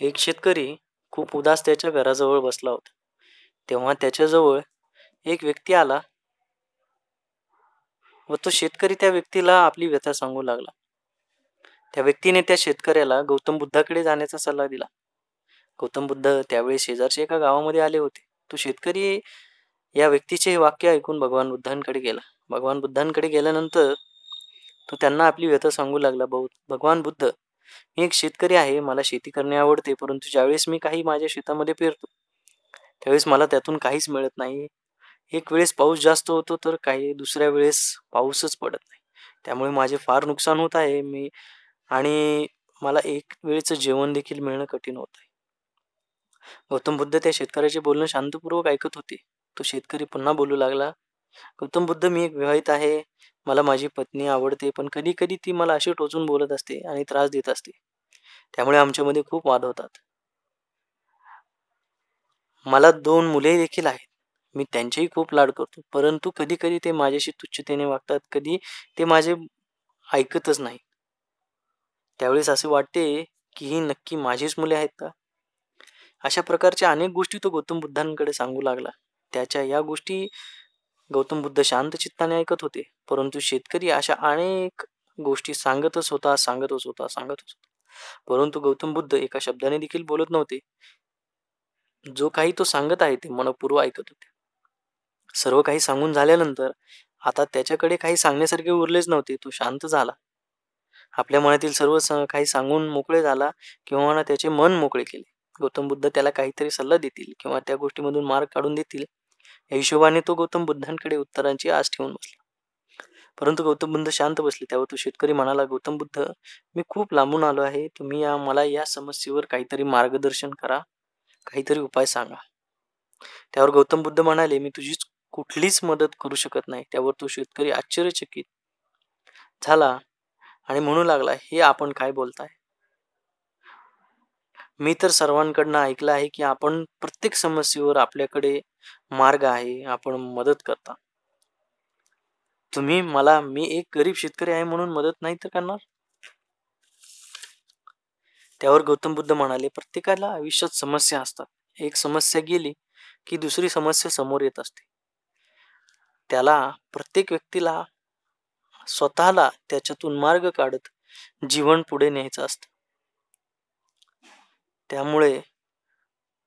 एक शेतकरी खूप उदास त्याच्या घराजवळ बसला होता. तेव्हा त्याच्याजवळ एक व्यक्ती आला व तो शेतकरी त्या व्यक्तीला आपली व्यथा सांगू लागला. त्या व्यक्तीने त्या शेतकऱ्याला गौतम बुद्धाकडे जाण्याचा सल्ला दिला. गौतम बुद्ध त्यावेळी शेजारच्या एका गावामध्ये आले होते. तो शेतकरी या व्यक्तीचे हे वाक्य ऐकून भगवान बुद्धांकडे गेला. भगवान बुद्धांकडे गेल्यानंतर तो त्यांना आपली व्यथा सांगू लागला. भगवान बुद्ध मी एक शेतकरी आहे मला शेती करणे आवडते परंतु ज्यावेळेस मी काही माझ्या शेतामध्ये पेरतो त्यावेळेस मला त्यातून काहीच मिळत नाही. एक वेळेस पाऊस जास्त होतो तर काही दुसऱ्या वेळेस पाऊसच पडत नाही. त्यामुळे माझे फार नुकसान होत आहे मी आणि मला एक वेळेचं जेवण देखील मिळणं कठीण होत आहे. गौतम बुद्ध त्या शेतकऱ्याचे बोलणं शांतपूर्वक ऐकत होते. तो शेतकरी पुन्हा बोलू लागला गौतम बुद्ध मी एक विवाहित आहे. मला माझी पत्नी आवडते पण कधी कधी ती मला अशी टोचून बोलत असते आणि त्रास देत असते. त्यामुळे आमच्यामध्ये खूप वाद होतात. मला दोन मुले देखील आहेत. मी त्यांचेही खूप लाड करतो परंतु कधी कधी ते माझ्याशी तुच्छतेने वागतात कधी ते माझे ऐकतच नाही. त्यावेळेस असे वाटते की ही नक्की माझीच मुले आहेत का? अशा प्रकारच्या अनेक गोष्टी तो गौतम बुद्धांकडे सांगू लागला. त्याच्या या गोष्टी गौतम बुद्ध शांत चित्ताने ऐकत होते. परंतु शेतकरी अशा अनेक गोष्टी सांगतच होता सांगतच होता सांगतच होता. परंतु गौतम बुद्ध एका शब्दाने देखील बोलत नव्हते. जो काही तो सांगत आहे ते मनपूर्व ऐकत होते. सर्व काही सांगून झाल्यानंतर आता त्याच्याकडे काही सांगण्यासारखे उरलेच नव्हते. तो शांत झाला. आपल्या मनातील सर्व काही सांगून मोकळे झाला किंवा त्याचे मन मोकळे केले. गौतम बुद्ध त्याला काहीतरी सल्ला देतील किंवा त्या गोष्टीमधून मार्ग काढून देतील. या हिशोबाने तो गौतम बुद्धांकडे उत्तरांची आस ठेवून बसला. परंतु गौतम बुद्ध शांत बसले. त्यावर तो शेतकरी म्हणाला गौतम बुद्ध मी खूप लांबून आलो आहे. तुम्ही या मला या समस्येवर काहीतरी मार्गदर्शन करा. काहीतरी उपाय सांगा. त्यावर गौतम बुद्ध म्हणाले मी तुझीच कुठलीच मदत करू शकत नाही. त्यावर तो शेतकरी आश्चर्यचकित झाला आणि म्हणू लागला हे आपण काय बोलताय? मी तर सर्वांकडनं ऐकलं आहे की आपण प्रत्येक समस्येवर आपल्याकडे मार्ग आहे आपण मदत करता. तुम्ही मला मी एक गरीब शेतकरी आहे म्हणून मदत नाही तर करणार? त्यावर गौतम बुद्ध म्हणाले प्रत्येकाला आयुष्यात समस्या असतात. एक समस्या गेली की दुसरी समस्या समोर येत असते. त्याला प्रत्येक व्यक्तीला स्वतःला त्याच्यातून मार्ग काढत जीवन पुढे न्यायचं असतं. त्यामुळे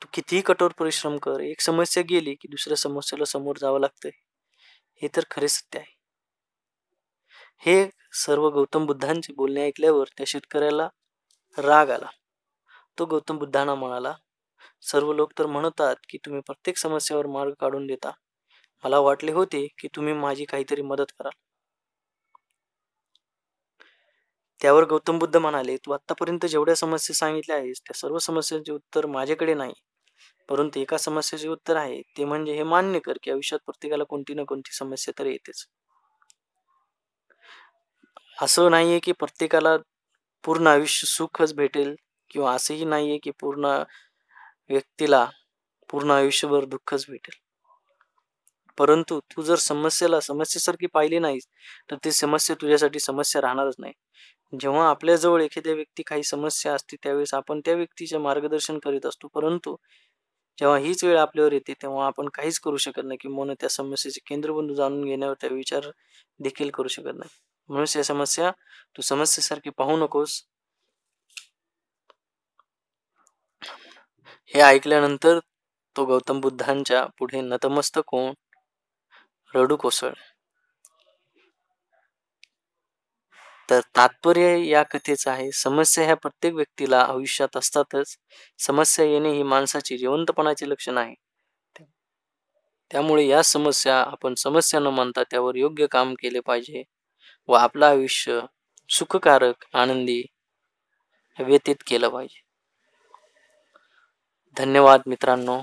तू कितीही कठोर परिश्रम कर एक समस्या गेली की दुसऱ्या समस्येला समोर जावं लागतंय. हे तर खरे सत्य आहे. हे सर्व गौतम बुद्धांचे बोलणे ऐकल्यावर त्या शेतकऱ्याला राग आला. तो गौतम बुद्धांना म्हणाला सर्व लोक तर म्हणतात की तुम्ही प्रत्येक समस्येवर मार्ग काढून देता. मला वाटले होते की तुम्ही माझी काहीतरी मदत कराल. त्यावर गौतम बुद्ध म्हणाले तू आतापर्यंत जेवढ्या समस्या सांगितल्या आहेस त्या सर्व समस्यांचे उत्तर माझ्याकडे नाही. परंतु एका समस्येचे उत्तर आहे ते म्हणजे हे मान्य कर की आयुष्यात प्रत्येकाला कोणती ना कोणती समस्या तर येतेच. असं नाहीये की प्रत्येकाला पूर्ण आयुष्य सुखच भेटेल किंवा असंही नाहीये की पूर्ण व्यक्तीला पूर्ण आयुष्यभर दुःखच भेटेल. परंतु तू जर समस्येला समस्येसारखी पाहिली नाहीस तर ती समस्या तुझ्यासाठी समस्या राहणारच नाही. जेव्हा आपल्याजवळ एखाद्या व्यक्ती काही समस्या असते त्यावेळेस आपण त्या व्यक्तीचे मार्गदर्शन करीत असतो. परंतु जेव्हा हीच वेळ आपल्यावर येते तेव्हा आपण काहीच करू शकत नाही किंवा त्या समस्येचे केंद्रबिंदू जाणून घेण्यावर त्या विचार देखील करू शकत नाही. म्हणून या समस्या तू समस्येसारखी पाहू नकोस. हे ऐकल्यानंतर तो गौतम बुद्धांच्या पुढे नतमस्तक होऊन रडू कोसळ तर तात्पर्य या कथेचं आहे समस्या ह्या प्रत्येक व्यक्तीला आयुष्यात असतातच. समस्या येणे ही माणसाची जिवंतपणाचे लक्षण आहे. त्यामुळे या समस्या आपण समस्या न मानता त्यावर योग्य काम केले पाहिजे व आपलं आयुष्य सुखकारक आनंदी व्यतीत केलं पाहिजे. धन्यवाद मित्रांनो.